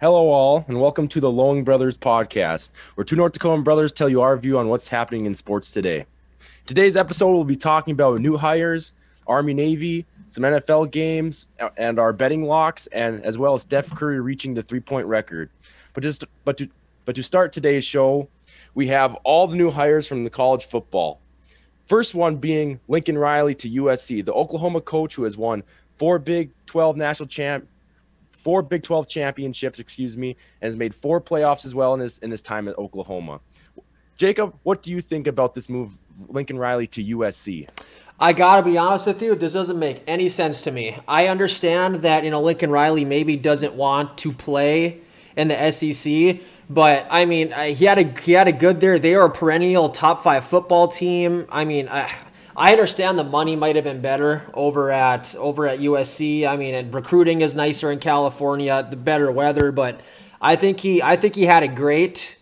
Hello, all, and welcome to the Lowing Brothers podcast, where two North Dakotan brothers tell you our view on what's happening in sports today. Today's episode we'll be talking about new hires, Army Navy, some NFL games, and our betting locks, and as well as Steph Curry reaching the three-point record. But just but to but to start today's show, we have all the new hires from the college football. First one being Lincoln Riley to USC, the Oklahoma coach who has won four Big 12 national champ, four Big 12 championships, excuse me, and has made four playoffs as well in his in his time at Oklahoma. Jacob, what do you think about this move, Lincoln Riley to USC? I gotta be honest with you, this doesn't make any sense to me. I understand that you know Lincoln Riley maybe doesn't want to play in the SEC, but I mean he had a he had a good there. They are a perennial top five football team. I mean. I, I understand the money might have been better over at over at USC. I mean, recruiting is nicer in California, the better weather, but I think he I think he had a great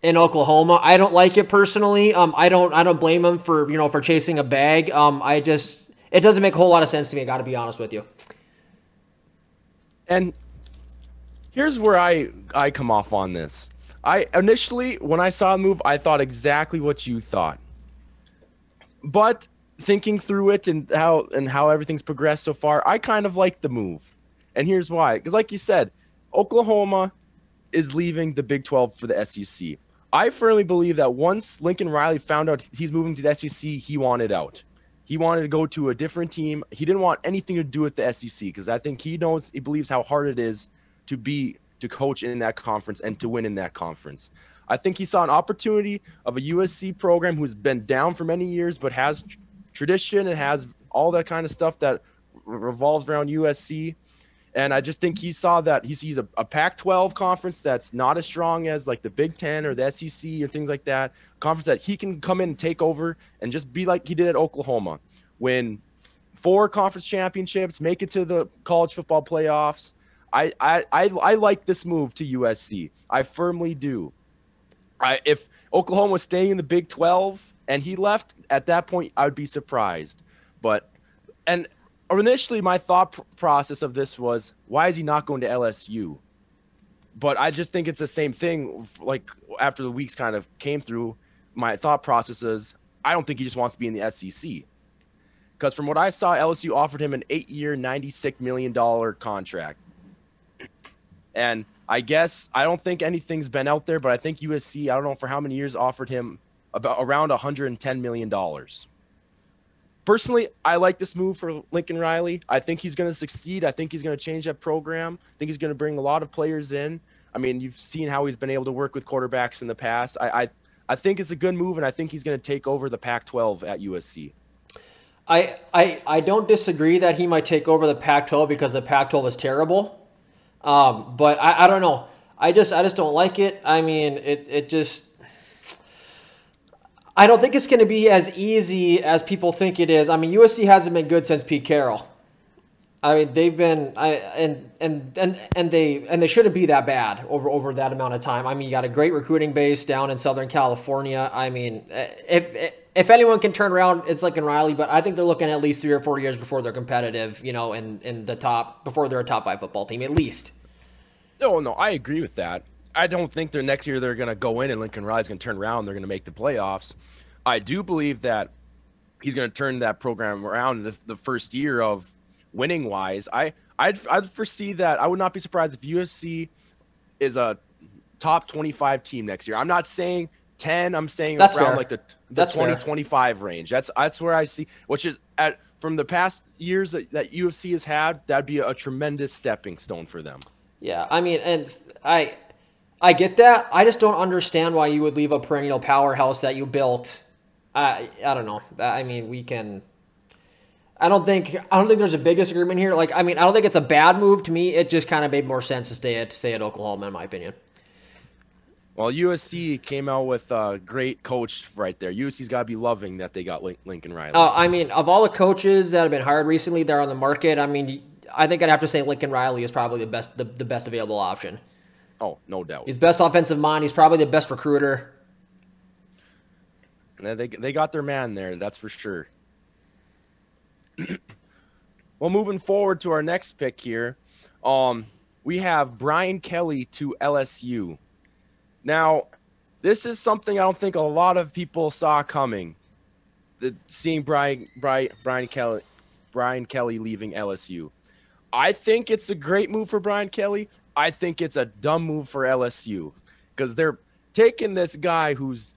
in Oklahoma. I don't like it personally. Um, I don't I don't blame him for you know for chasing a bag. Um, I just it doesn't make a whole lot of sense to me. I got to be honest with you. And here's where I I come off on this. I initially when I saw the move, I thought exactly what you thought. But thinking through it and how and how everything's progressed so far, I kind of like the move. And here's why. Because like you said, Oklahoma is leaving the Big 12 for the SEC. I firmly believe that once Lincoln Riley found out he's moving to the SEC, he wanted out. He wanted to go to a different team. He didn't want anything to do with the SEC because I think he knows he believes how hard it is to be to coach in that conference and to win in that conference. I think he saw an opportunity of a USC program who's been down for many years but has tr- tradition and has all that kind of stuff that revolves around USC and I just think he saw that he sees a, a Pac 12 conference that's not as strong as like the Big Ten or the SEC or things like that. conference that he can come in and take over and just be like he did at Oklahoma. Win four conference championships, make it to the college football playoffs. I, I, I, I like this move to USC. I firmly do. I, if Oklahoma was staying in the Big 12 and he left at that point, I would be surprised. But, and initially my thought process of this was why is he not going to LSU? But I just think it's the same thing. Like after the weeks kind of came through, my thought process is I don't think he just wants to be in the SEC. Because from what I saw, LSU offered him an eight-year, ninety-six million dollar contract, and I guess I don't think anything's been out there, but I think USC, I don't know for how many years, offered him about around 110 million dollars personally, I like this move for Lincoln Riley. I think he's going to succeed. I think he's going to change that program. I think he's going to bring a lot of players in. I mean, you've seen how he's been able to work with quarterbacks in the past. I, I, I think it's a good move, and I think he's going to take over the Pac-12 at USC. I, I, I don't disagree that he might take over the Pac-12 because the Pac-12 is terrible. Um, but I, I don't know. I just I just don't like it. I mean, it it just I don't think it's going to be as easy as people think it is. I mean, USC hasn't been good since Pete Carroll. I mean, they've been I and and and and they and they shouldn't be that bad over over that amount of time. I mean, you got a great recruiting base down in Southern California. I mean, if if anyone can turn around, it's Lincoln Riley. But I think they're looking at least three or four years before they're competitive. You know, in in the top before they're a top five football team at least. No, no, I agree with that. I don't think they're next year they're going to go in and Lincoln Riley's going to turn around. They're going to make the playoffs. I do believe that he's going to turn that program around the, the first year of winning wise. I I'd, I'd foresee that. I would not be surprised if USC is a top 25 team next year. I'm not saying 10. I'm saying that's around fair. like the, the 20 25 range. That's that's where I see, which is at from the past years that, that USC has had. That'd be a, a tremendous stepping stone for them. Yeah, I mean, and I I get that. I just don't understand why you would leave a perennial powerhouse that you built. I I don't know. I mean, we can. I don't think I don't think there's a big disagreement here. Like, I mean, I don't think it's a bad move to me. It just kind of made more sense to stay at to stay at Oklahoma, in my opinion. Well, USC came out with a great coach right there. USC's got to be loving that they got Lincoln Riley. Uh, I mean, of all the coaches that have been hired recently, they're on the market. I mean, I think I'd have to say Lincoln Riley is probably the best the, the best available option. Oh, no doubt. He's best offensive mind. He's probably the best recruiter. They they got their man there, that's for sure. well, moving forward to our next pick here, um, we have Brian Kelly to LSU. Now, this is something I don't think a lot of people saw coming. The, seeing Brian, Brian Brian Kelly Brian Kelly leaving LSU. I think it's a great move for Brian Kelly. I think it's a dumb move for LSU because they're taking this guy who's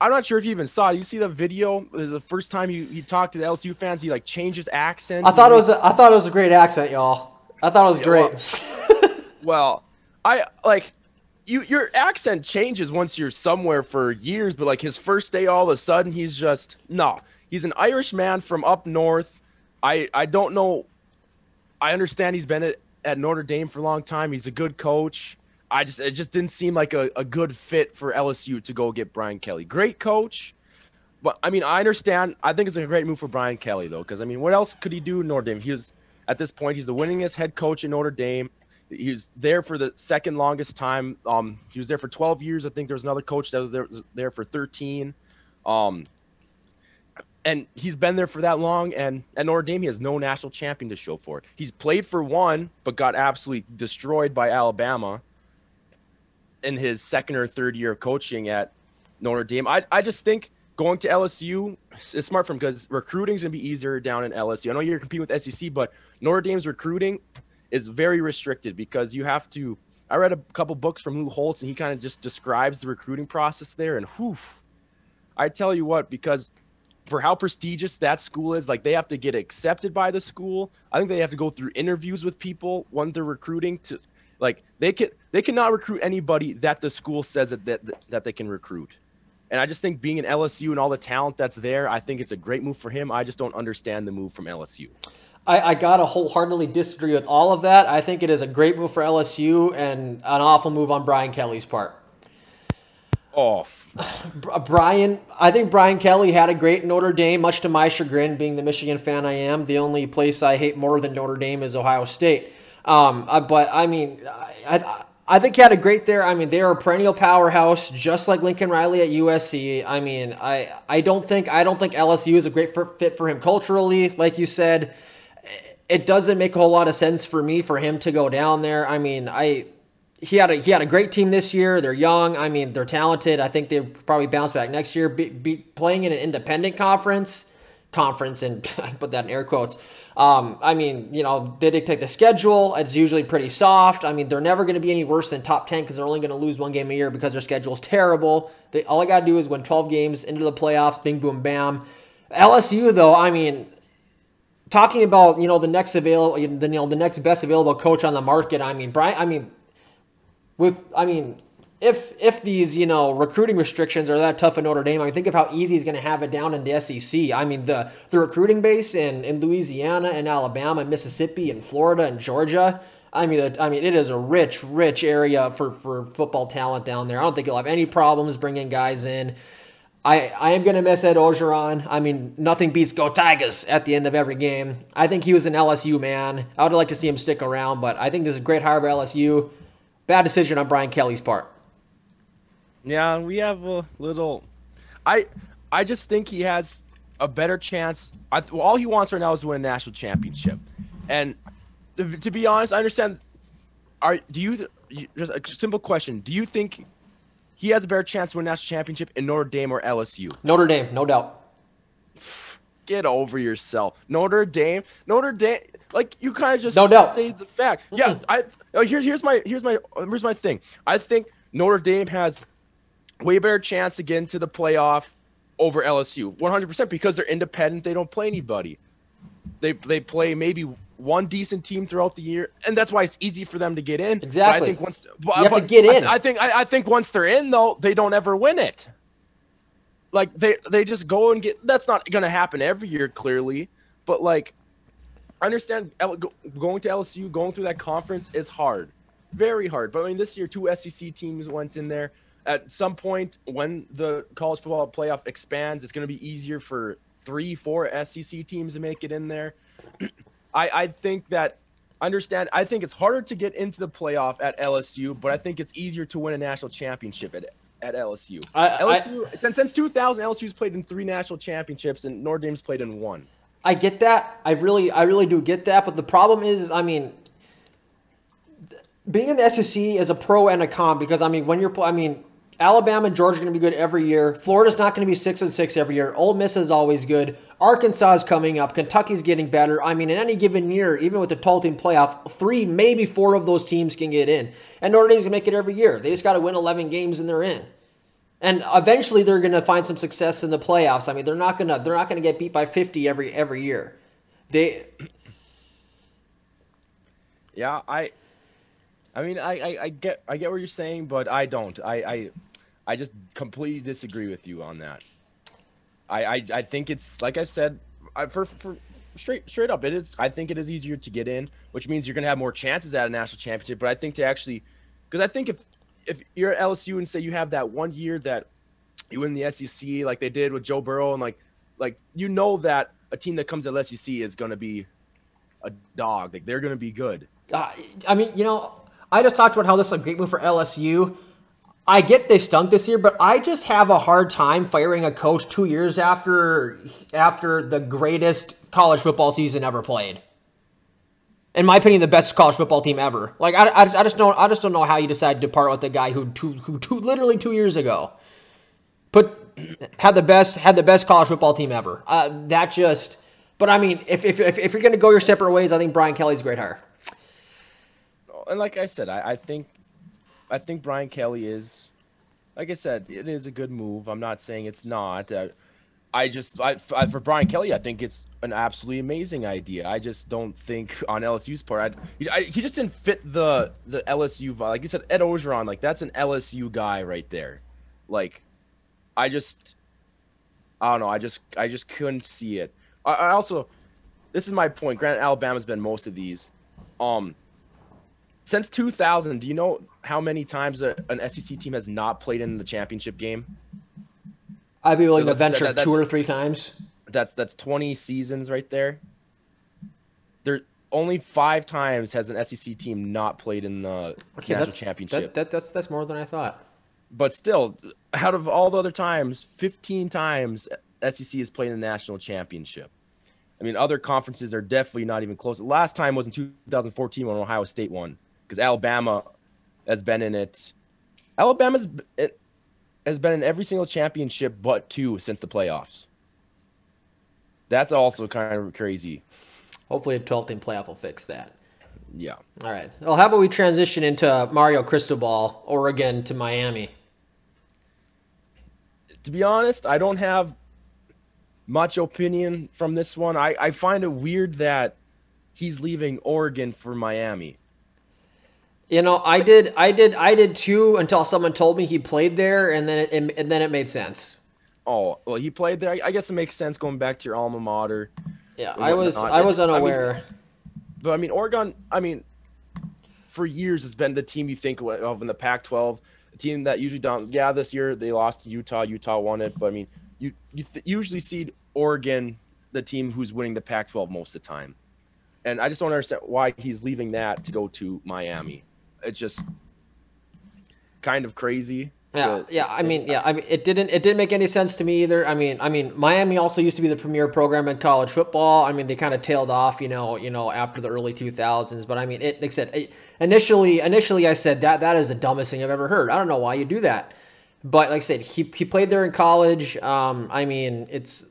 I'm not sure if you even saw it. You see the video? The first time he, he talked to the LSU fans. He like changed his accent. I thought it was a, I thought it was a great accent, y'all. I thought it was great. well, well, I like you. Your accent changes once you're somewhere for years, but like his first day, all of a sudden he's just no. He's an Irish man from up north. I I don't know. I understand he's been at, at Notre Dame for a long time. He's a good coach. I just it just didn't seem like a, a good fit for LSU to go get Brian Kelly. Great coach, but I mean I understand. I think it's a great move for Brian Kelly though, because I mean what else could he do in Notre Dame? He was at this point he's the winningest head coach in Notre Dame. He was there for the second longest time. Um, he was there for 12 years. I think there was another coach that was there, was there for 13. Um, and he's been there for that long. And at Notre Dame, he has no national champion to show for it. He's played for one, but got absolutely destroyed by Alabama in his second or third year of coaching at Notre Dame. I, I just think going to LSU is smart for him because recruiting is going to be easier down in LSU. I know you're competing with SEC, but Notre Dame's recruiting is very restricted because you have to. I read a couple books from Lou Holtz, and he kind of just describes the recruiting process there. And whew, I tell you what, because for how prestigious that school is, like they have to get accepted by the school. I think they have to go through interviews with people when they're recruiting to like they can they cannot recruit anybody that the school says that that, that they can recruit. And I just think being an LSU and all the talent that's there, I think it's a great move for him. I just don't understand the move from LSU. I, I gotta wholeheartedly disagree with all of that. I think it is a great move for LSU and an awful move on Brian Kelly's part. Off. Brian, I think Brian Kelly had a great Notre Dame, much to my chagrin, being the Michigan fan I am. The only place I hate more than Notre Dame is Ohio State. Um, uh, but I mean, I, I think he had a great there. I mean, they are a perennial powerhouse, just like Lincoln Riley at USC. I mean, I I don't think I don't think LSU is a great fit for him culturally, like you said. It doesn't make a whole lot of sense for me for him to go down there. I mean, I he had a he had a great team this year. They're young. I mean, they're talented. I think they probably bounce back next year. Be, be playing in an independent conference conference, and I put that in air quotes. Um, I mean, you know, they dictate the schedule. It's usually pretty soft. I mean, they're never going to be any worse than top 10 because they're only going to lose one game a year because their schedule is terrible. They, all I got to do is win 12 games into the playoffs, bing, boom, bam. LSU, though, I mean, talking about, you know, the next available, you know, the next best available coach on the market, I mean, Brian, I mean, with, I mean, if if these you know recruiting restrictions are that tough at Notre Dame, I mean, think of how easy he's going to have it down in the SEC. I mean, the the recruiting base in in Louisiana and Alabama, and Mississippi, and Florida and Georgia. I mean, I mean, it is a rich, rich area for for football talent down there. I don't think you'll have any problems bringing guys in. I, I am going to miss Ed Orgeron. I mean, nothing beats Go Tigers at the end of every game. I think he was an LSU man. I would like to see him stick around, but I think this is a great hire by LSU. Bad decision on Brian Kelly's part. Yeah, we have a little. I I just think he has a better chance. I, well, all he wants right now is to win a national championship, and to, to be honest, I understand. Are do you just a simple question? Do you think he has a better chance to win a national championship in Notre Dame or LSU? Notre Dame, no doubt. Get over yourself, Notre Dame. Notre Dame, like you kind of just no doubt. say the fact. Yeah, I. Oh, here, here's my here's my here's my thing. I think Notre Dame has way better chance to get into the playoff over LSU, 100% because they're independent. They don't play anybody. They they play maybe one decent team throughout the year, and that's why it's easy for them to get in. Exactly. But I think once you have to get in. I, I think I, I, think once they're in though, they don't ever win it. Like they they just go and get. That's not going to happen every year, clearly. But like, I understand going to LSU, going through that conference is hard, very hard. But I mean, this year two SEC teams went in there at some point when the college football playoff expands, it's going to be easier for three, four SEC teams to make it in there. I, I think that understand. I think it's harder to get into the playoff at LSU, but I think it's easier to win a national championship at at LSU. I, LSU I, since since 2000, LSU's played in three national championships, and Notre Dame's played in one. I get that. I really, I really do get that. But the problem is, I mean, being in the SEC is a pro and a con because I mean when you're I mean Alabama and Georgia are going to be good every year. Florida's not going to be six and six every year. Ole Miss is always good. Arkansas is coming up. Kentucky's getting better. I mean, in any given year, even with the 12 team playoff, three, maybe four of those teams can get in. And Notre Dame's going to make it every year. They just got to win 11 games and they're in. And eventually they're going to find some success in the playoffs. I mean, they're not going to they're not going to get beat by 50 every every year. They Yeah, I I mean, I, I, I, get I get what you're saying, but I don't. I, I I just completely disagree with you on that. I I, I think it's like I said, I, for for straight straight up, it is. I think it is easier to get in, which means you're gonna have more chances at a national championship. But I think to actually, because I think if if you're at LSU and say you have that one year that you win the SEC like they did with Joe Burrow and like like you know that a team that comes at SEC is gonna be a dog. Like they're gonna be good. Uh, I mean, you know, I just talked about how this is a great move for LSU. I get they stunk this year, but I just have a hard time firing a coach two years after after the greatest college football season ever played. In my opinion, the best college football team ever. Like I, I, I just don't I just don't know how you decide to part with the guy who two who two literally two years ago put had the best had the best college football team ever. Uh, that just. But I mean, if if if, if you're going to go your separate ways, I think Brian Kelly's a great hire. And like I said, I, I think I think Brian Kelly is, like I said, it is a good move. I'm not saying it's not. Uh, I just, I, for Brian Kelly, I think it's an absolutely amazing idea. I just don't think on LSU's part, I, he just didn't fit the the LSU vibe. Like you said, Ed Orgeron, like that's an LSU guy right there. Like, I just, I don't know. I just, I just couldn't see it. I, I also, this is my point. Granted, Alabama's been most of these. Um, since 2000, do you know how many times a, an SEC team has not played in the championship game? I'd be willing so to venture that, that, two or three times. That's that's 20 seasons right there. There only five times has an SEC team not played in the okay, national championship. That, that, that's that's more than I thought. But still, out of all the other times, 15 times SEC has played in the national championship. I mean, other conferences are definitely not even close. Last time was in 2014 when Ohio State won because Alabama has been in it. Alabama's it has been in every single championship but two since the playoffs. That's also kind of crazy. Hopefully, a 12 team playoff will fix that. Yeah. All right. Well, how about we transition into Mario Cristobal, Oregon to Miami? To be honest, I don't have much opinion from this one. I, I find it weird that he's leaving Oregon for Miami. You know, I did, I did, I did too until someone told me he played there, and then it, and then it made sense. Oh well, he played there. I guess it makes sense going back to your alma mater. Yeah, I was, I was unaware. I mean, but I mean, Oregon. I mean, for years has been the team you think of in the Pac-12, a team that usually don't. Yeah, this year they lost to Utah. Utah won it, but I mean, you you th- usually see Oregon the team who's winning the Pac-12 most of the time, and I just don't understand why he's leaving that to go to Miami it's just kind of crazy. Yeah, yeah. I mean, yeah. I mean, it didn't. It didn't make any sense to me either. I mean, I mean, Miami also used to be the premier program in college football. I mean, they kind of tailed off, you know, you know, after the early two thousands. But I mean, it. Like I said, it, initially, initially, I said that that is the dumbest thing I've ever heard. I don't know why you do that. But like I said, he he played there in college. Um, I mean, it's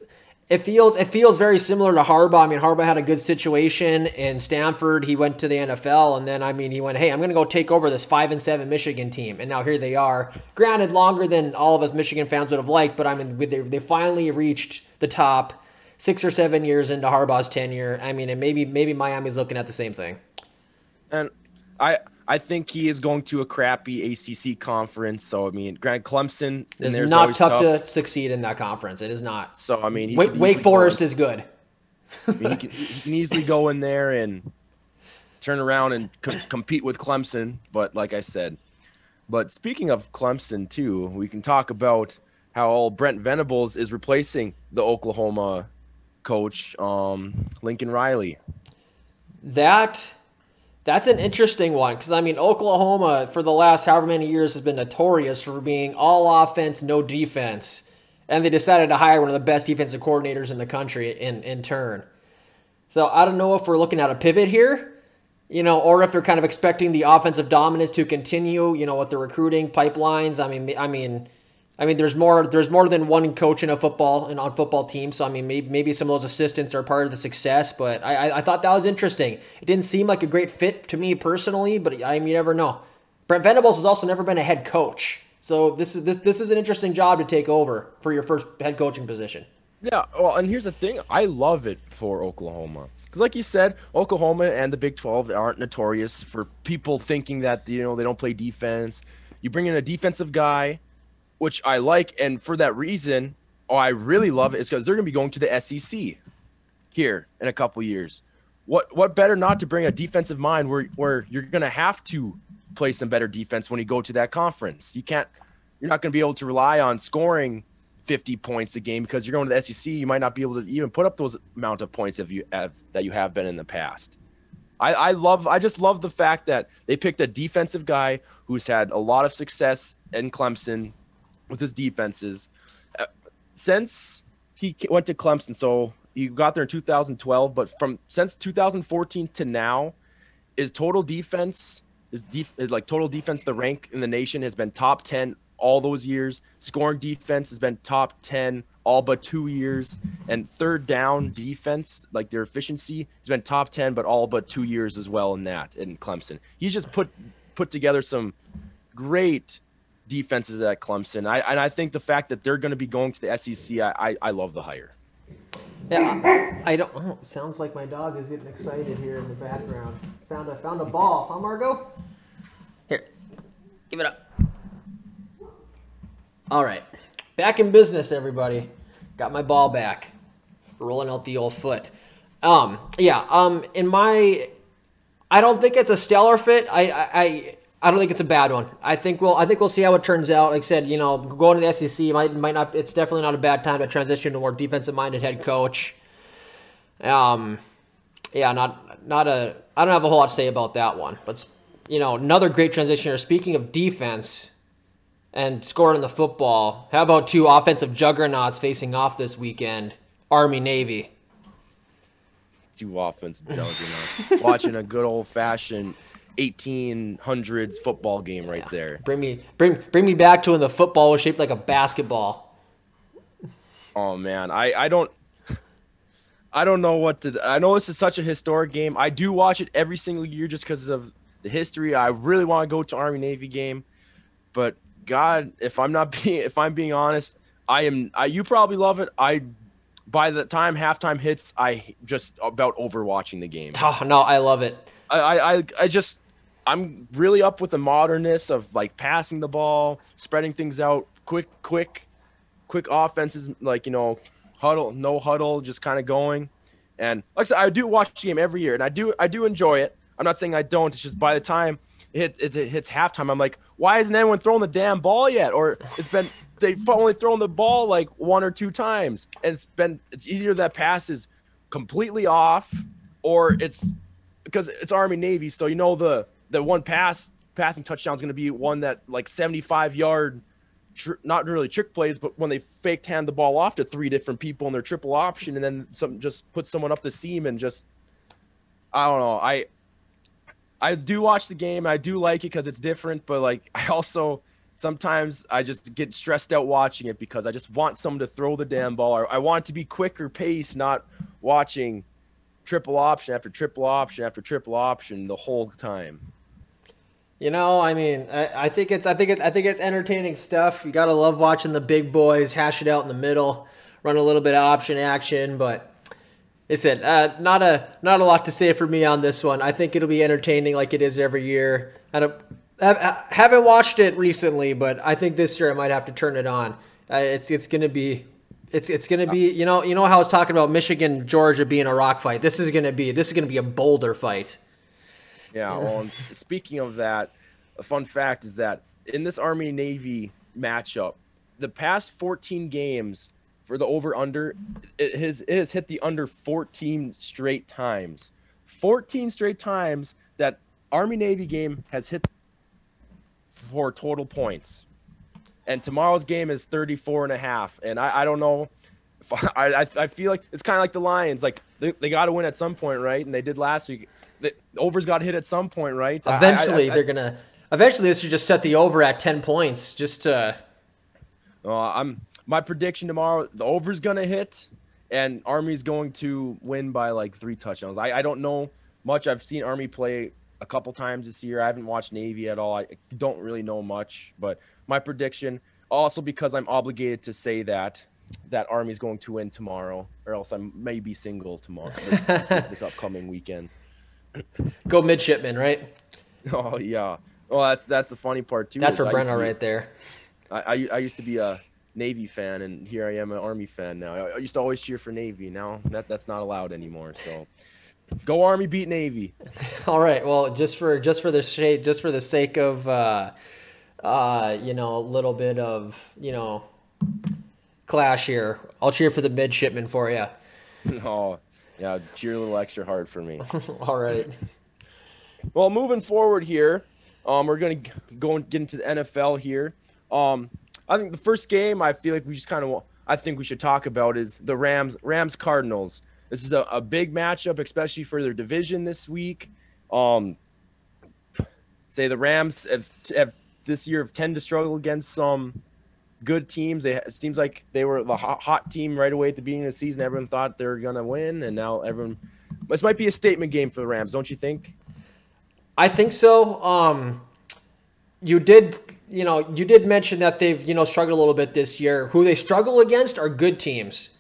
it feels it feels very similar to Harbaugh. I mean, Harbaugh had a good situation in Stanford. He went to the NFL, and then I mean, he went, "Hey, I'm going to go take over this five and seven Michigan team." And now here they are. Granted, longer than all of us Michigan fans would have liked, but I mean, they they finally reached the top six or seven years into Harbaugh's tenure. I mean, and maybe maybe Miami's looking at the same thing. And I I think he is going to a crappy ACC conference. So I mean, Grant Clemson. It's not tough, tough, to succeed in that conference. It is not. So I mean, Wake, Wake Forest is good. I mean, he, can, he, can, easily go in there and turn around and co- compete with Clemson. But like I said, but speaking of Clemson too, we can talk about how all Brent Venables is replacing the Oklahoma coach, um, Lincoln Riley. That that's an interesting one because I mean Oklahoma for the last however many years has been notorious for being all offense, no defense, and they decided to hire one of the best defensive coordinators in the country in in turn. So I don't know if we're looking at a pivot here. you know, or if they're kind of expecting the offensive dominance to continue, you know, with the recruiting pipelines. I mean, I mean, I mean, there's more. There's more than one coach in a football and on football team. So I mean, maybe, maybe some of those assistants are part of the success. But I, I, I thought that was interesting. It didn't seem like a great fit to me personally, but I mean, you never know. Brent Venables has also never been a head coach, so this is this this is an interesting job to take over for your first head coaching position. Yeah, well, and here's the thing: I love it for Oklahoma because, like you said, Oklahoma and the Big 12 aren't notorious for people thinking that you know they don't play defense. You bring in a defensive guy, which I like, and for that reason, oh, I really love it is because they're going to be going to the SEC here in a couple years. What what better not to bring a defensive mind where where you're going to have to play some better defense when you go to that conference. You can't. You're not going to be able to rely on scoring 50 points a game because you're going to the SEC. You might not be able to even put up those amount of points if you have that you have been in the past. I, I love, I just love the fact that they picked a defensive guy who's had a lot of success in Clemson with his defenses uh, since he went to Clemson. So he got there in 2012, but from since 2014 to now, his total defense is, is like total defense. The rank in the nation has been top 10 all those years. Scoring defense has been top 10 all but two years. And third down defense, like their efficiency, has been top 10, but all but two years as well in that in Clemson. He's just put put together some great defenses at Clemson. I, and I think the fact that they're going to be going to the SEC, I, I, I love the hire. Yeah, I don't. Oh, sounds like my dog is getting excited here in the background. Found a found a ball, huh, Margot? Here, give it up. All right. Back in business, everybody. Got my ball back. Rolling out the old foot. Um, yeah, um, in my I don't think it's a stellar fit. I, I I don't think it's a bad one. I think we'll I think we'll see how it turns out. Like I said, you know, going to the SEC might might not it's definitely not a bad time to transition to more defensive minded head coach. Um yeah, not not a I don't have a whole lot to say about that one. But you know, another great transitioner. Speaking of defense, and scoring the football. How about two offensive juggernauts facing off this weekend? Army Navy. Two offensive juggernauts. Watching a good old fashioned 1800s football game right there. Bring me bring bring me back to when the football was shaped like a basketball. Oh man, I I don't I don't know what to I know this is such a historic game. I do watch it every single year just because of the history. I really want to go to Army Navy game, but God, if I'm not being if I'm being honest, I am. I, you probably love it. I by the time halftime hits, I just about over watching the game. Oh, no, I love it. I, I I just I'm really up with the modernness of like passing the ball, spreading things out, quick, quick, quick offenses, like you know, huddle, no huddle, just kind of going. And like I said, I do watch the game every year, and I do I do enjoy it. I'm not saying I don't. It's just by the time it, it, it hits halftime, I'm like, why isn't anyone throwing the damn ball yet? Or it's been they've only thrown the ball like one or two times, and it's been it's either that pass is completely off, or it's because it's Army Navy, so you know the the one pass passing touchdown is going to be one that like 75 yard tr- not really trick plays but when they faked hand the ball off to three different people in their triple option and then some just put someone up the seam and just i don't know i I do watch the game. I do like it because it's different, but like I also sometimes I just get stressed out watching it because I just want someone to throw the damn ball. I want it to be quicker pace, not watching triple option after triple option after triple option the whole time. You know, I mean, I, I think it's I think it's I think it's entertaining stuff. You gotta love watching the big boys hash it out in the middle, run a little bit of option action, but I said, uh, not a not a lot to say for me on this one. I think it'll be entertaining like it is every year. I don't I haven't watched it recently, but I think this year I might have to turn it on. Uh, it's it's gonna be it's it's gonna be you know you know how I was talking about Michigan Georgia being a rock fight. This is gonna be this is gonna be a boulder fight. Yeah. Well, speaking of that, a fun fact is that in this Army Navy matchup, the past 14 games for the over under it has, it has hit the under 14 straight times. 14 straight times that army navy game has hit for total points. And tomorrow's game is 34 and a half and i, I don't know I, I, I feel like it's kind of like the lions like they, they got to win at some point right? And they did last week the overs got hit at some point, right? Eventually, I, I, they're gonna. Eventually, this should just set the over at ten points, just to. Uh, I'm my prediction tomorrow. The over's gonna hit, and Army's going to win by like three touchdowns. I, I don't know much. I've seen Army play a couple times this year. I haven't watched Navy at all. I don't really know much, but my prediction, also because I'm obligated to say that that Army's going to win tomorrow, or else I may be single tomorrow this, this upcoming weekend. Go midshipman, right? Oh yeah. Well, that's that's the funny part too. That's for Brenna right there. I, I, I used to be a Navy fan, and here I am an Army fan now. I, I used to always cheer for Navy. Now that that's not allowed anymore. So, go Army, beat Navy. All right. Well, just for just for the shade, just for the sake of, uh, uh, you know, a little bit of you know, clash here, I'll cheer for the midshipman for you. oh, yeah, cheer a little extra hard for me. All right. Well, moving forward here, um, we're gonna go and get into the NFL here. Um, I think the first game I feel like we just kind of I think we should talk about is the Rams Rams Cardinals. This is a, a big matchup, especially for their division this week. Um, say the Rams have, have this year have tend to struggle against some good teams. They, it seems like they were the hot, hot team right away at the beginning of the season. Everyone thought they were going to win, and now everyone. This might be a statement game for the Rams, don't you think? I think so. Um, you did, you know, you did mention that they've, you know, struggled a little bit this year. Who they struggle against are good teams.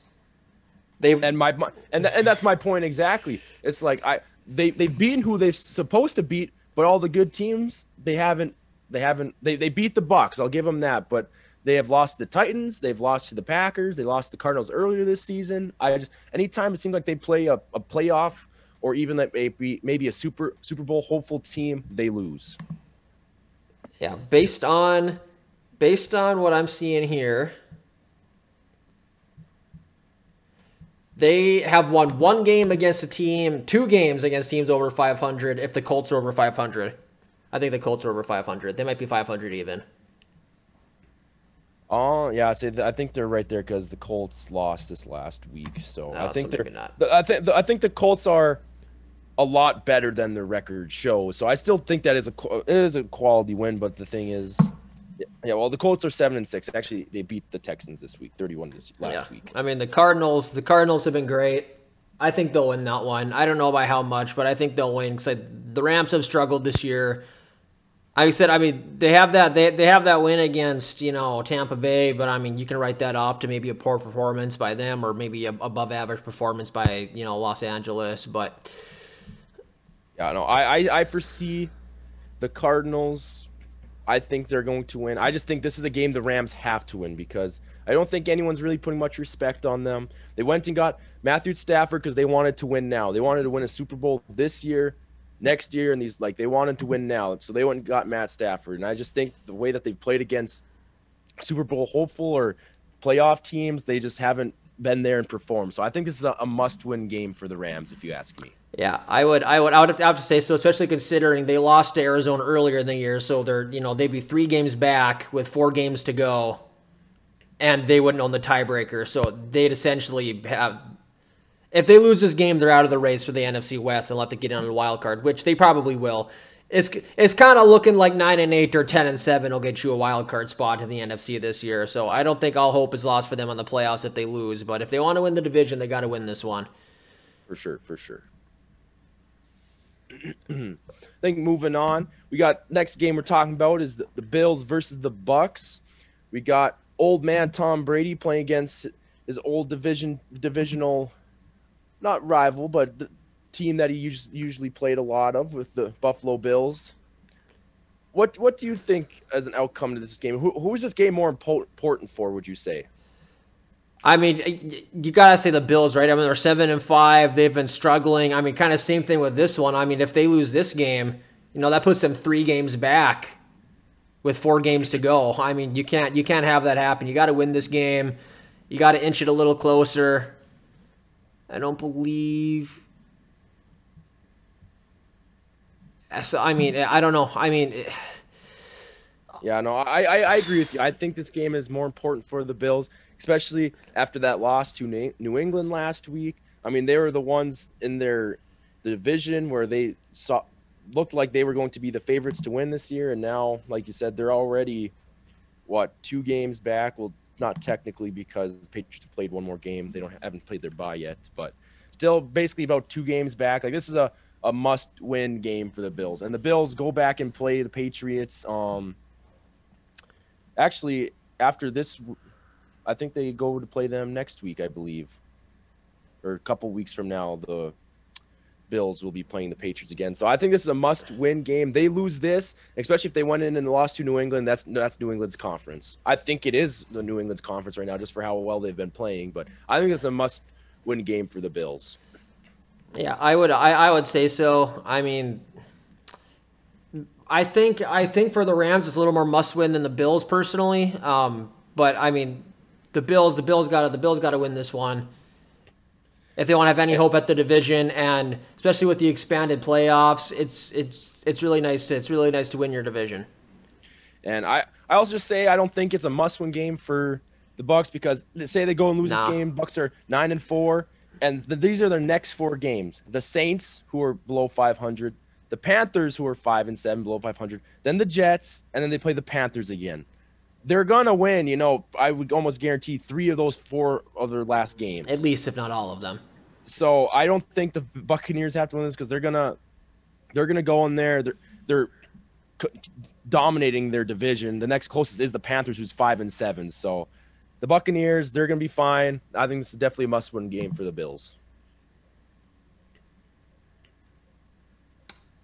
They and my, and and that's my point exactly. It's like I they they've beaten who they're supposed to beat, but all the good teams they haven't they haven't they they beat the Bucks. I'll give them that, but they have lost the Titans. They've lost to the Packers. They lost the Cardinals earlier this season. I just anytime it seems like they play a, a playoff or even like maybe maybe a super Super Bowl hopeful team, they lose. Yeah, based on based on what I'm seeing here, they have won one game against a team, two games against teams over 500. If the Colts are over 500, I think the Colts are over 500. They might be 500 even. Oh yeah, I say I think they're right there because the Colts lost this last week, so I think so they're. not. I think I think the Colts are a lot better than the record shows. So I still think that is a it is a quality win. But the thing is, yeah, well, the Colts are seven and six. Actually, they beat the Texans this week, thirty-one this last yeah. week. I mean, the Cardinals. The Cardinals have been great. I think they'll win that one. I don't know by how much, but I think they'll win because the Rams have struggled this year. I said, I mean, they have that they, they have that win against you know Tampa Bay, but I mean, you can write that off to maybe a poor performance by them or maybe a above average performance by you know Los Angeles. But yeah, no, I I, I foresee the Cardinals. I think they're going to win. I just think this is a game the Rams have to win because I don't think anyone's really putting much respect on them. They went and got Matthew Stafford because they wanted to win now. They wanted to win a Super Bowl this year next year, and these like they wanted to win now, so they went and got Matt Stafford. And I just think the way that they've played against Super Bowl hopeful or playoff teams, they just haven't been there and performed. So I think this is a, a must-win game for the Rams, if you ask me. Yeah, I would, I would, I would have to, have to say so, especially considering they lost to Arizona earlier in the year, so they're, you know, they'd be three games back with four games to go, and they wouldn't own the tiebreaker, so they'd essentially have if they lose this game, they're out of the race for the NFC West. They'll have to get in on a wild card, which they probably will. It's it's kind of looking like nine and eight or ten and seven will get you a wild card spot in the NFC this year. So I don't think all hope is lost for them on the playoffs if they lose. But if they want to win the division, they got to win this one. For sure, for sure. I think moving on, we got next game we're talking about is the, the Bills versus the Bucks. We got old man Tom Brady playing against his old division divisional not rival, but the team that he usually played a lot of with the Buffalo Bills. What what do you think as an outcome to this game? Who who is this game more important for? Would you say? I mean, you gotta say the Bills, right? I mean, they're seven and five. They've been struggling. I mean, kind of same thing with this one. I mean, if they lose this game, you know, that puts them three games back with four games to go. I mean, you can't you can't have that happen. You got to win this game. You got to inch it a little closer. I don't believe. So I mean, I don't know. I mean. Eh. Yeah, no, I, I, I agree with you. I think this game is more important for the Bills, especially after that loss to New England last week. I mean, they were the ones in their division where they saw looked like they were going to be the favorites to win this year, and now, like you said, they're already what two games back. Well, not technically because the Patriots have played one more game. They don't haven't played their bye yet, but still basically about two games back. Like this is a a must win game for the Bills, and the Bills go back and play the Patriots. Um, actually, after this, I think they go to play them next week, I believe, or a couple weeks from now. The Bills will be playing the Patriots again. So I think this is a must-win game. They lose this, especially if they went in and lost to New England. That's that's New England's conference. I think it is the New England's conference right now, just for how well they've been playing. But I think it's a must-win game for the Bills. Yeah, I would. I, I would say so. I mean, I think I think for the Rams it's a little more must-win than the Bills personally. Um, but I mean, the Bills, the Bills got to the Bills got to win this one if they want to have any hope at the division, and especially with the expanded playoffs, it's it's it's really nice to it's really nice to win your division. And I I also just say I don't think it's a must-win game for the Bucks because say they go and lose nah. this game, Bucks are nine and four, and the, these are their next four games: the Saints, who are below 500, the Panthers, who are five and seven, below 500, then the Jets, and then they play the Panthers again. They're gonna win. You know, I would almost guarantee three of those four of their last games, at least, if not all of them. So I don't think the Buccaneers have to win this because they're gonna they're gonna go in there. They're they're dominating their division. The next closest is the Panthers, who's five and seven. So the Buccaneers, they're gonna be fine. I think this is definitely a must-win game for the Bills.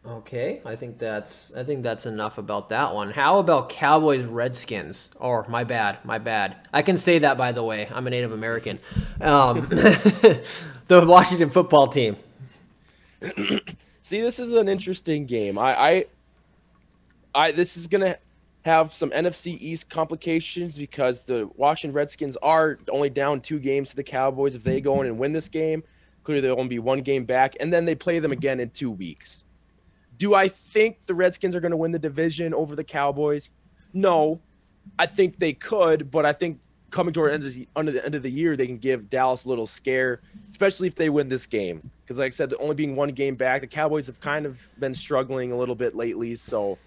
Okay, I think that's I think that's enough about that one. How about Cowboys Redskins? Or oh, my bad, my bad. I can say that by the way. I'm a Native American. Um, the Washington football team. See, this is an interesting game. I, I, I this is gonna have some NFC East complications because the Washington Redskins are only down two games to the Cowboys. If they go in and win this game, clearly they'll only be one game back, and then they play them again in two weeks. Do I think the Redskins are going to win the division over the Cowboys? No, I think they could, but I think coming toward end the, under the end of the year, they can give Dallas a little scare, especially if they win this game. Because, like I said, only being one game back, the Cowboys have kind of been struggling a little bit lately. So,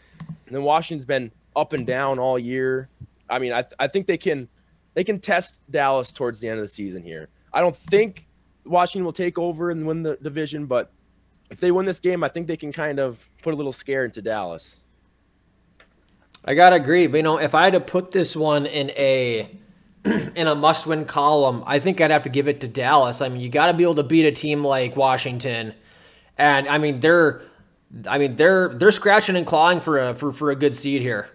and then Washington's been up and down all year. I mean, I, I think they can they can test Dallas towards the end of the season here. I don't think Washington will take over and win the division, but if they win this game, I think they can kind of put a little scare into Dallas. I gotta agree, but you know, if I had to put this one in a in a must-win column, I think I'd have to give it to Dallas. I mean, you got to be able to beat a team like Washington, and I mean they're, I mean they're they're scratching and clawing for a for, for a good seed here.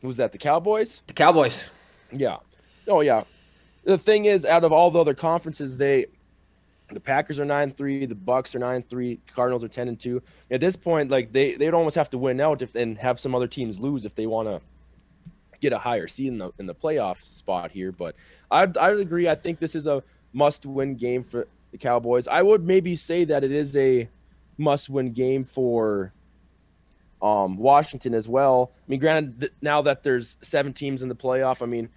Who's that? The Cowboys. The Cowboys. Yeah. Oh yeah. The thing is, out of all the other conferences, they the Packers are nine three, the Bucks are nine three, Cardinals are ten and two. At this point, like they they'd almost have to win out if and have some other teams lose if they want to get a higher seed in the in the playoff spot here. But I I would agree. I think this is a must win game for the Cowboys. I would maybe say that it is a must win game for um, Washington as well. I mean, granted, now that there's seven teams in the playoff, I mean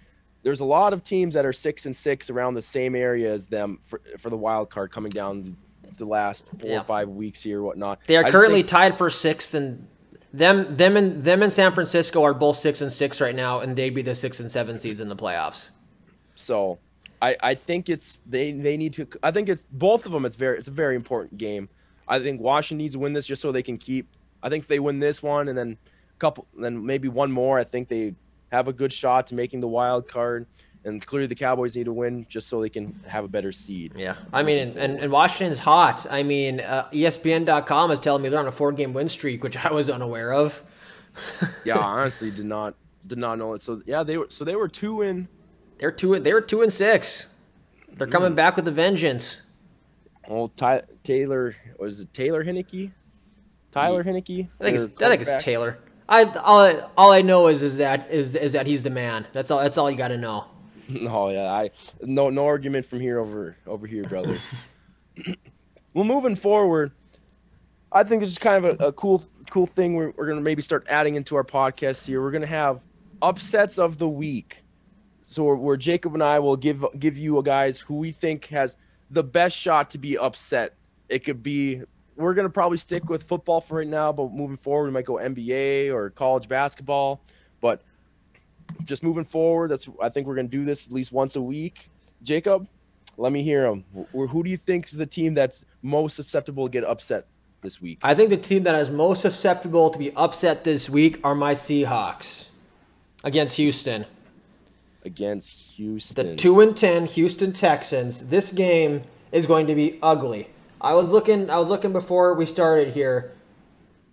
there's a lot of teams that are six and six around the same area as them for, for the wild card coming down the last four yeah. or five weeks here, whatnot. They are I currently think, tied for sixth, and them them and them and San Francisco are both six and six right now, and they'd be the six and seven seeds in the playoffs. So, I I think it's they they need to. I think it's both of them. It's very it's a very important game. I think Washington needs to win this just so they can keep. I think if they win this one and then a couple, then maybe one more. I think they have a good shot to making the wild card. And clearly, the Cowboys need to win just so they can have a better seed. Yeah, I mean, and, and, Washington's hot. I mean, uh, ESPN.com is telling me they're on a four-game win streak, which I was unaware of. yeah, I honestly, did not did not know it. So yeah, they were so they were two in. They're two. They were two and six. They're mm. coming back with a vengeance. Oh, Ty, Taylor was it Taylor Heinicke? Tyler Heinicke? I think it's I think it's Taylor. I all, all I know is is that is is that he's the man. That's all. That's all you got to know. Oh yeah, I no no argument from here over over here, brother. well, moving forward, I think this is kind of a, a cool cool thing. We're we're gonna maybe start adding into our podcast here. We're gonna have upsets of the week. So where Jacob and I will give give you guys who we think has the best shot to be upset. It could be we're gonna probably stick with football for right now, but moving forward, we might go NBA or college basketball. But just moving forward, that's I think we're gonna do this at least once a week. Jacob, let me hear them. Who do you think is the team that's most susceptible to get upset this week? I think the team that is most susceptible to be upset this week are my Seahawks against Houston. Against Houston. The 2 and 10 Houston Texans. This game is going to be ugly. I was looking I was looking before we started here.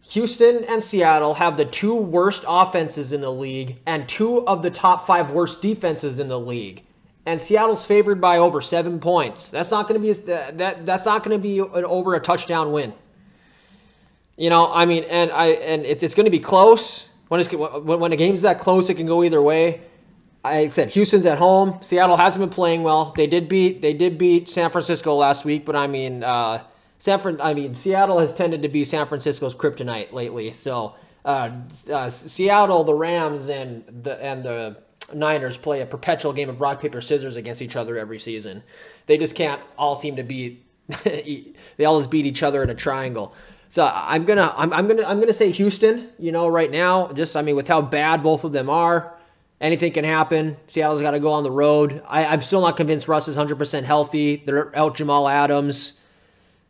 Houston and Seattle have the two worst offenses in the league and two of the top 5 worst defenses in the league. And Seattle's favored by over 7 points. That's not going to be that that's not going to be an over a touchdown win. You know, I mean, and I and it's, it's going to be close. When it's when, when a game's that close, it can go either way. I said Houston's at home. Seattle hasn't been playing well. They did beat they did beat San Francisco last week, but I mean, uh, San Fran, I mean Seattle has tended to be San Francisco's kryptonite lately. So uh, uh, Seattle, the Rams, and the and the Niners play a perpetual game of rock paper scissors against each other every season. They just can't all seem to beat. they all just beat each other in a triangle. So I'm gonna I'm, I'm gonna I'm gonna say Houston. You know, right now, just I mean, with how bad both of them are. Anything can happen. Seattle's got to go on the road. I, am still not convinced Russ is 100% healthy. They're out Jamal Adams.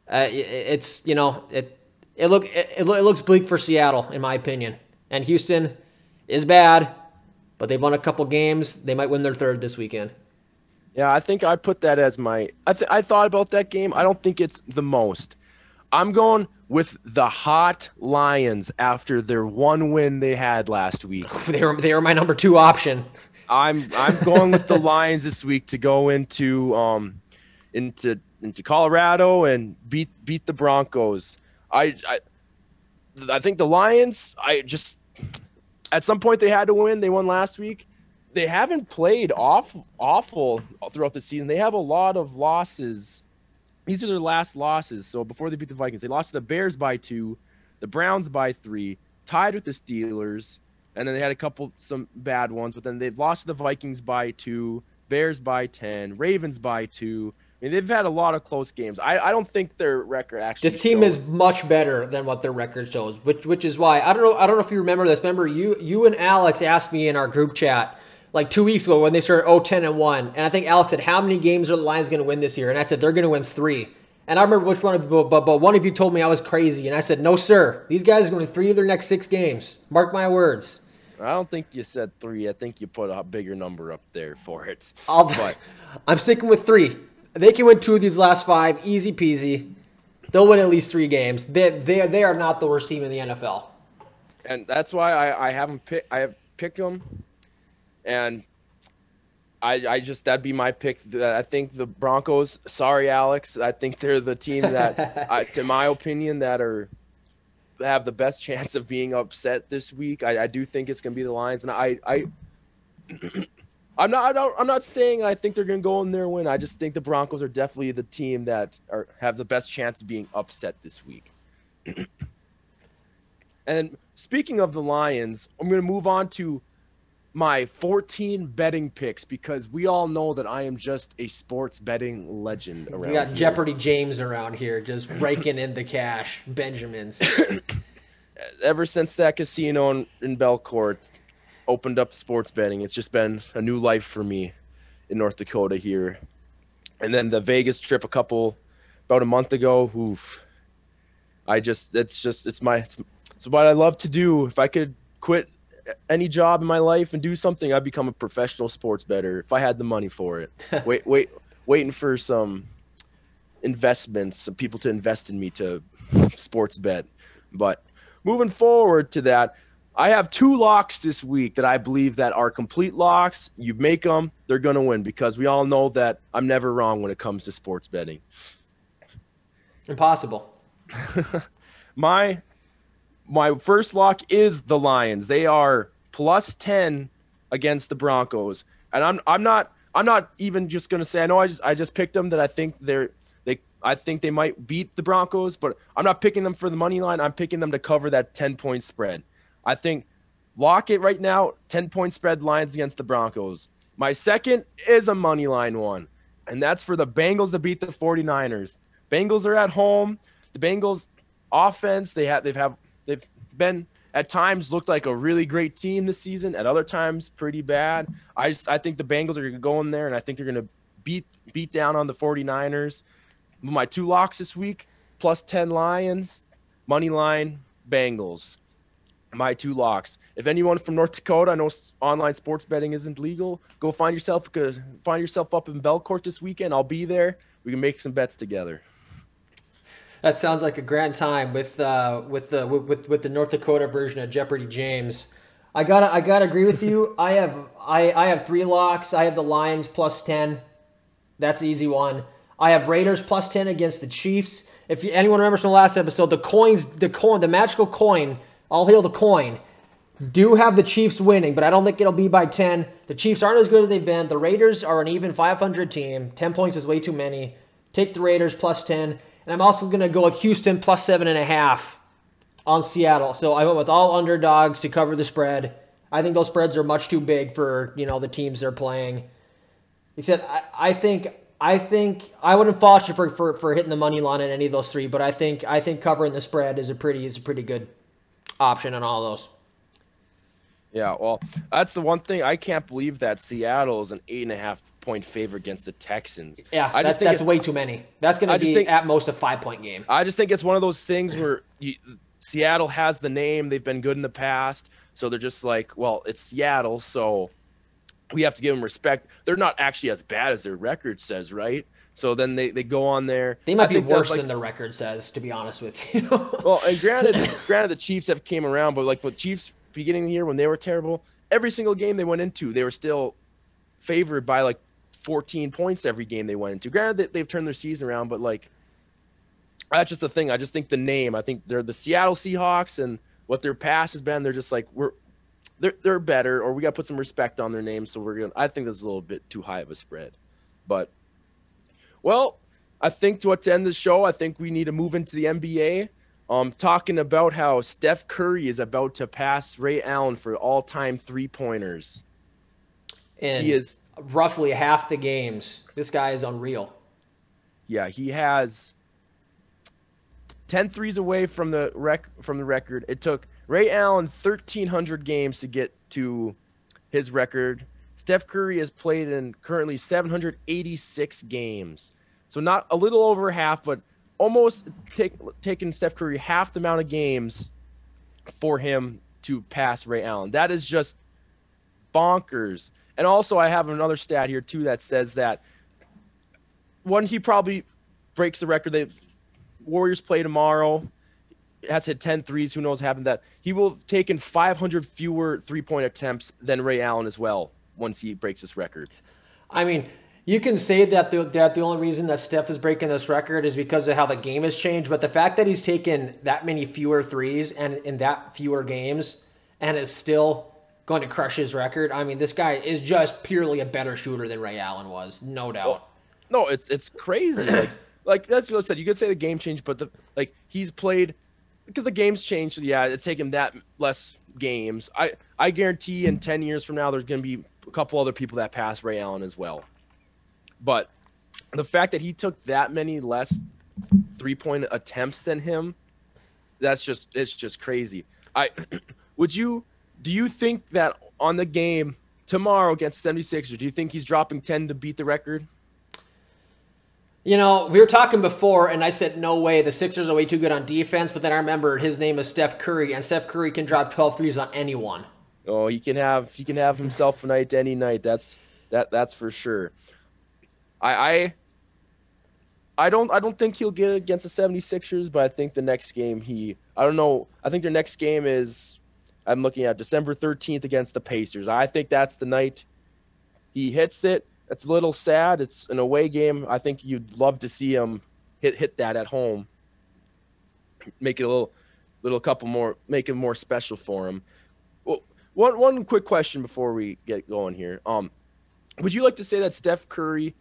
Uh, it, it's you know it it look it, it looks bleak for Seattle in my opinion. And Houston is bad, but they've won a couple games. They might win their third this weekend. Yeah, I think I put that as my. I th- I thought about that game. I don't think it's the most. I'm going with the hot Lions after their one win they had last week. they were they were my number two option. I'm I'm going with the Lions this week to go into um into into Colorado and beat beat the Broncos. I I I think the Lions. I just at some point they had to win. They won last week. They haven't played off awful throughout the season. They have a lot of losses these are their last losses. So before they beat the Vikings, they lost to the Bears by two, the Browns by three, tied with the Steelers, and then they had a couple some bad ones. But then they've lost to the Vikings by two, Bears by ten, Ravens by two. I mean, they've had a lot of close games. I, I don't think their record actually. This team shows. is much better than what their record shows, which which is why I don't know. I don't know if you remember this. Remember you you and Alex asked me in our group chat like two weeks ago when they started 0 10 and 1. And I think Alex said, How many games are the Lions going to win this year? And I said, They're going to win three. And I remember which one of you, but, but one of you told me I was crazy. And I said, No, sir. These guys are going to win three of their next six games. Mark my words. I don't think you said three. I think you put a bigger number up there for it. I'll, but I'm sticking with three. They can win two of these last five, easy peasy. They'll win at least three games. They, they, they are not the worst team in the NFL. And that's why I, I haven't picked. I have picked them, and I, I just that'd be my pick. I think the Broncos. Sorry, Alex. I think they're the team that, I, to my opinion, that are have the best chance of being upset this week. I, I do think it's going to be the Lions, and I, I, I'm not, I don't, I'm not saying I think they're going to go in there and win. I just think the Broncos are definitely the team that are have the best chance of being upset this week. and speaking of the Lions, I'm going to move on to my 14 betting picks because we all know that I am just a sports betting legend around. We got here. Jeopardy James around here just raking in the cash, Benjamins. Ever since that casino in, in Belcourt opened up sports betting, it's just been a new life for me in North Dakota here. And then the Vegas trip a couple about a month ago, oof. I just it's just it's my it's, it's what I love to do. If I could quit any job in my life and do something, I'd become a professional sports better if I had the money for it. wait, wait, waiting for some investments, some people to invest in me to sports bet. But moving forward to that, I have two locks this week that I believe that are complete locks. You make them, they're going to win because we all know that I'm never wrong when it comes to sports betting. Impossible. my my first lock is the Lions. They are plus 10 against the Broncos. And I'm I'm not I'm not even just going to say I know I just I just picked them that I think they're they I think they might beat the Broncos, but I'm not picking them for the money line. I'm picking them to cover that 10 point spread. I think lock it right now, 10 point spread Lions against the Broncos. My second is a money line one. and that's for the Bengals to beat the 49ers. Bengals are at home. The Bengals offense, they have they've have they've been at times looked like a really great team this season, at other times pretty bad. I just I think the Bengals are going to go in there and I think they're going to beat beat down on the 49ers. My two locks this week, plus 10 Lions, money line Bengals. My two locks. If anyone from North Dakota, I know online sports betting isn't legal. Go find yourself find yourself up in Belcourt this weekend. I'll be there. We can make some bets together. That sounds like a grand time with uh, with the with with the North Dakota version of Jeopardy James. I gotta I gotta agree with you. I have I I have three locks. I have the Lions plus ten. That's the easy one. I have Raiders plus ten against the Chiefs. If you, anyone remembers from the last episode, the coins, the coin, the magical coin, I'll hail the coin, do have the Chiefs winning, but I don't think it'll be by ten. The Chiefs aren't as good as they've been. The Raiders are an even 500 team. Ten points is way too many. Take the Raiders plus ten. And I'm also going to go with Houston plus seven and a half on Seattle. So I went with all underdogs to cover the spread. I think those spreads are much too big for you know the teams they're playing. Except I, I think I think I wouldn't fault you for, for, for hitting the money line in any of those three, but I think I think covering the spread is a pretty is a pretty good option on all those. Yeah, well, that's the one thing I can't believe that Seattle is an eight and a half point favorite against the Texans. Yeah, I just that's, that's way too many. That's going to be think, at most a five point game. I just think it's one of those things where you, Seattle has the name; they've been good in the past, so they're just like, well, it's Seattle, so we have to give them respect. They're not actually as bad as their record says, right? So then they, they go on there. They might I be worse like, than the record says, to be honest with you. well, and granted, granted the Chiefs have came around, but like with Chiefs beginning of the year when they were terrible, every single game they went into, they were still favored by like 14 points every game they went into. Granted, they've turned their season around, but like that's just the thing. I just think the name. I think they're the Seattle Seahawks, and what their past has been. They're just like we're they're they're better, or we got to put some respect on their name. So we're gonna. I think this is a little bit too high of a spread, but well, I think to end the show, I think we need to move into the NBA. Um, talking about how Steph Curry is about to pass Ray Allen for all-time three pointers. And he is roughly half the games. This guy is unreal. Yeah, he has 10 threes away from the rec from the record. It took Ray Allen 1300 games to get to his record. Steph Curry has played in currently 786 games. So not a little over half, but almost take, taking Steph Curry half the amount of games for him to pass Ray Allen. That is just bonkers. And also, I have another stat here too that says that one, he probably breaks the record that Warriors play tomorrow, has hit 10 threes. Who knows happened that he will have taken 500 fewer three point attempts than Ray Allen as well once he breaks this record. I mean, you can say that the, that the only reason that Steph is breaking this record is because of how the game has changed, but the fact that he's taken that many fewer threes and in that fewer games and is still going to crush his record. I mean, this guy is just purely a better shooter than Ray Allen was, no doubt. Well, no, it's it's crazy. like, like that's what I said. You could say the game changed, but the like he's played because the game's changed. Yeah, it's taken that less games. I I guarantee in ten years from now, there's going to be a couple other people that pass Ray Allen as well. But the fact that he took that many less three point attempts than him, that's just it's just crazy. I would you do you think that on the game tomorrow against 76ers, do you think he's dropping 10 to beat the record? You know, we were talking before, and I said, no way, the Sixers are way too good on defense. But then I remembered his name is Steph Curry, and Steph Curry can drop 12 threes on anyone. Oh, he can have he can have himself a night any night. That's that that's for sure. I I I don't I don't think he'll get it against the 76ers, but I think the next game he I don't know. I think their next game is I'm looking at December 13th against the Pacers. I think that's the night he hits it. It's a little sad. It's an away game. I think you'd love to see him hit hit that at home. Make it a little little couple more make it more special for him. Well, one one quick question before we get going here. Um would you like to say that Steph Curry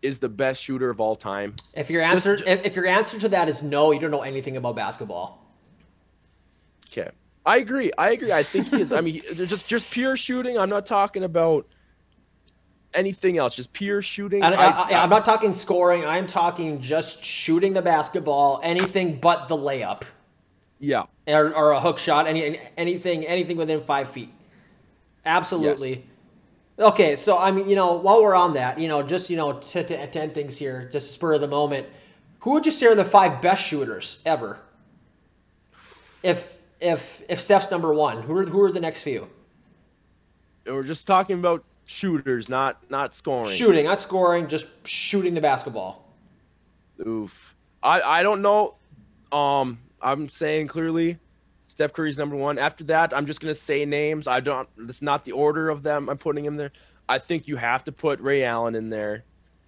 is the best shooter of all time? If your answer Just, if your answer to that is no, you don't know anything about basketball. Okay. I agree. I agree. I think he is. I mean, just just pure shooting. I'm not talking about anything else, just pure shooting. I, I, I'm not talking scoring. I'm talking just shooting the basketball. Anything but the layup yeah, or, or a hook shot. Any anything anything within five feet. Absolutely. Okay, so I mean, you know, while we're on that, you know, just you know, to, to, to end things here, just spur of the moment, who would you say are the five best shooters ever? If if if Steph's number one, who are who are the next few? we're just talking about shooters, not not scoring. Shooting, not scoring, just shooting the basketball. Oof. I I don't know. Um, I'm saying clearly, Steph Curry's number one. After that, I'm just gonna say names. I don't. It's not the order of them. I'm putting him there. I think you have to put Ray Allen in there.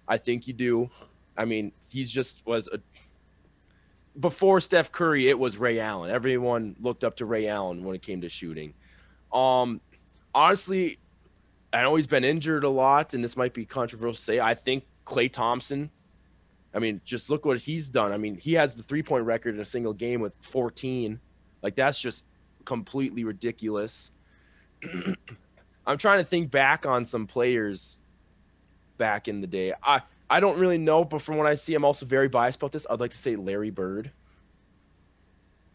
I think you do. I mean, he's just was a. Before Steph Curry, it was Ray Allen. Everyone looked up to Ray Allen when it came to shooting. Um, honestly, I know he's been injured a lot, and this might be controversial to say. I think Klay Thompson. I mean, just look what he's done. I mean, he has the three point record in a single game with 14. Like, that's just completely ridiculous. I'm trying to think back on some players back in the day. I, I don't really know, but from what I see, I'm also very biased about this. I'd like to say Larry Bird.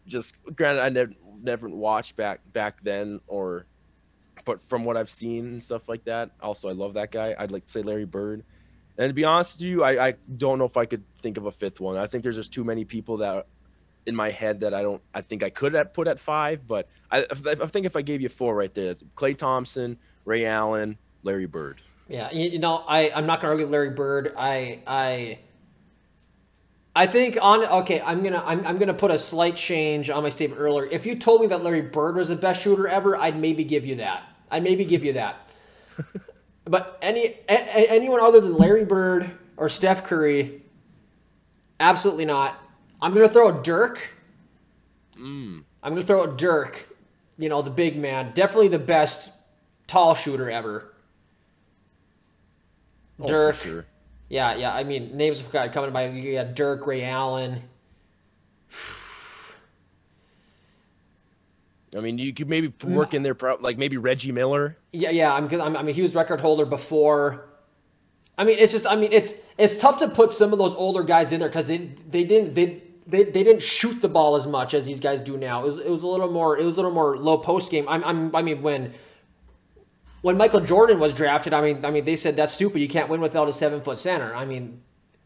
Just granted, I never never watched back back then, or but from what I've seen and stuff like that, also I love that guy. I'd like to say Larry Bird. And to be honest with you, I, I don't know if I could think of a fifth one. I think there's just too many people that in my head that I don't. I think I could put at five, but I, I think if I gave you four right there, Klay Thompson, Ray Allen, Larry Bird. Yeah, you, you know, I I'm not gonna argue with Larry Bird. I I I think on okay, I'm gonna I'm, I'm gonna put a slight change on my statement earlier. If you told me that Larry Bird was the best shooter ever, I'd maybe give you that. I'd maybe give you that. but any a, anyone other than Larry Bird or Steph Curry, absolutely not. I'm gonna throw a Dirk. Mm. I'm gonna throw a Dirk. You know, the big man, definitely the best tall shooter ever. Oh, Dirk. sure. Yeah, yeah. I mean, names have got coming to mind. You got Dirk, Ray Allen. I mean, you could maybe mm. work in there, pro- like maybe Reggie Miller. Yeah, yeah. I'm, I'm, I'm a huge record holder before. I mean, it's just. I mean, it's it's tough to put some of those older guys in there because they they didn't they. They, they didn't shoot the ball as much as these guys do now. It was, it was a little more it was a little more low post game. I'm, I'm I mean when when Michael Jordan was drafted, I mean I mean they said that's stupid. You can't win without a seven foot center. I mean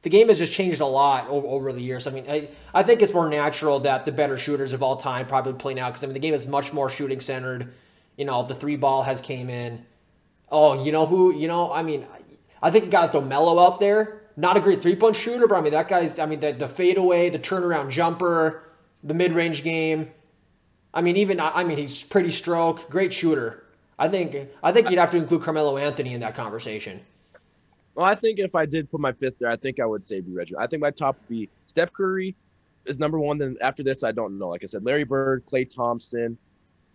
the game has just changed a lot over, over the years. I mean, I, I think it's more natural that the better shooters of all time probably play now because I mean the game is much more shooting centered. You know, the three ball has came in. Oh, you know who? You know, I mean, I think you got to throw Melo out there. Not a great three point shooter, but I mean that guy's. I mean the the fadeaway, the turnaround jumper, the mid range game. I mean even I mean he's pretty stroke, great shooter. I think I think you'd have to include Carmelo Anthony in that conversation. Well, I think if I did put my fifth there, I think I would say be Reggie. I think my top would be Steph Curry is number one. Then after this, I don't know. Like I said, Larry Bird, Klay Thompson,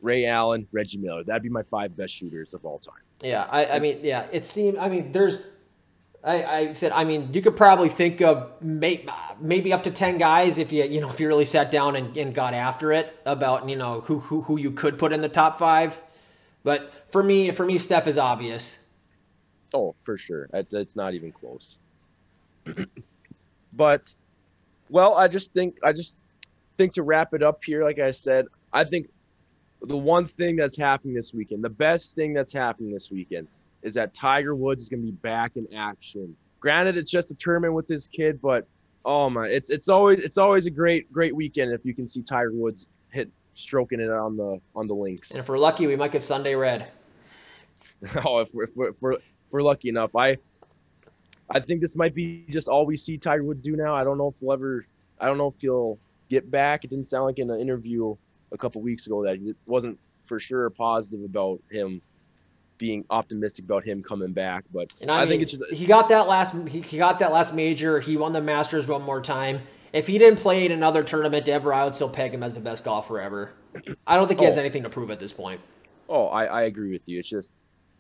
Ray Allen, Reggie Miller. That'd be my five best shooters of all time. Yeah, I, I mean, yeah, it seemed. I mean, there's. I, I said, I mean, you could probably think of may, maybe up to ten guys if you, you know, if you really sat down and, and got after it about, you know, who, who who you could put in the top five. But for me, for me, Steph is obvious. Oh, for sure. It's not even close. but, well, I just think I just think to wrap it up here, like I said, I think the one thing that's happening this weekend, the best thing that's happening this weekend, is that Tiger Woods is going to be back in action. Granted, it's just a tournament with this kid, but oh my, it's it's always it's always a great great weekend if you can see Tiger Woods stroking it on the on the links. And if we're lucky, we might get Sunday red. oh, if we're, if we're, if we're, if we're lucky enough, I I think this might be just all we see Tiger Woods do now. I don't know if he'll ever. I don't know if he'll get back. It didn't sound like in an interview a couple weeks ago that he wasn't for sure positive about him being optimistic about him coming back. But And I, I, mean, think it's just he got that last he, he got that last major. He won the Masters one more time. If he didn't play in another tournament ever, I would still peg him as the best golfer ever. I don't think he has Oh. anything to prove at this point. oh, I, I agree with you. It's just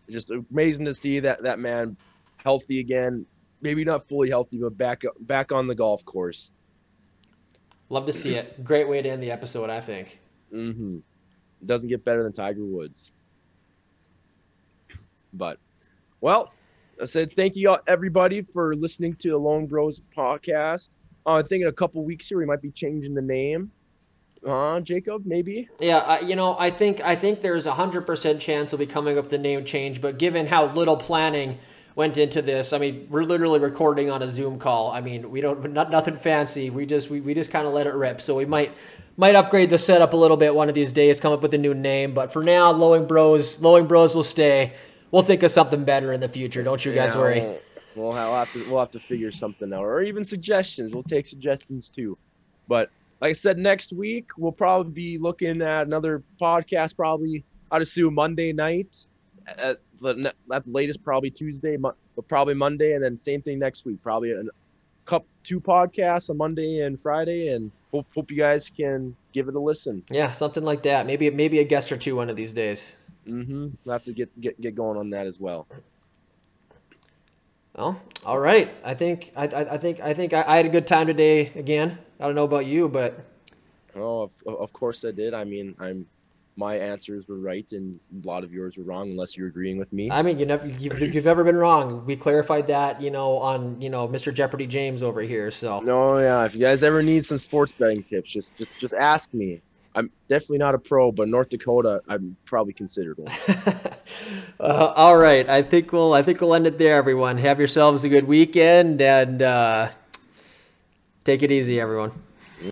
just amazing to see that that man healthy again. Maybe not fully healthy, but back back on the golf course. Love to see it. Great way to end the episode, I think. Mm-hmm. Doesn't get better than Tiger Woods. But, well, I said thank you everybody for listening to the Lone Bros podcast. Uh, I think in a couple weeks here we might be changing the name. Uh, Jacob, maybe. Yeah, uh, you know, I think I think there's a hundred percent chance we'll be coming up with the name change. But given how little planning went into this, I mean, we're literally recording on a Zoom call. I mean, we don't not nothing fancy. We just we, we just kind of let it rip. So we might might upgrade the setup a little bit one of these days. Come up with a new name. But for now, Lowing Bros, Lowing Bros will stay. We'll think of something better in the future. Don't you guys Yeah, worry. We'll, have to we'll have to figure something out, or even suggestions. We'll take suggestions too. But like I said, next week we'll probably be looking at another podcast. Probably I'd assume Monday night, at the at the latest probably Tuesday, but probably Monday, and then same thing next week. Probably a cup two podcasts on Monday and Friday, and hope hope you guys can give it a listen. Yeah, something like that. Maybe maybe a guest or two one of these days. Mm-hmm. We'll have to get get get going on that as well. Well, all right. I think I, I, I think I think I, I had a good time today again. I don't know about you, but Oh, of, of course I did. I mean, I'm my answers were right and a lot of yours were wrong, unless you're agreeing with me. I mean, you never you've, you've never been wrong. We clarified that, you know, on you know Mr. Jeopardy James over here. So No, yeah. If you guys ever need some sports betting tips, just just just ask me. I'm definitely not a pro, but North Dakota, I'm probably considered one. uh, all right. I think we'll I think we'll end it there, everyone. Have yourselves a good weekend and uh, take it easy, everyone.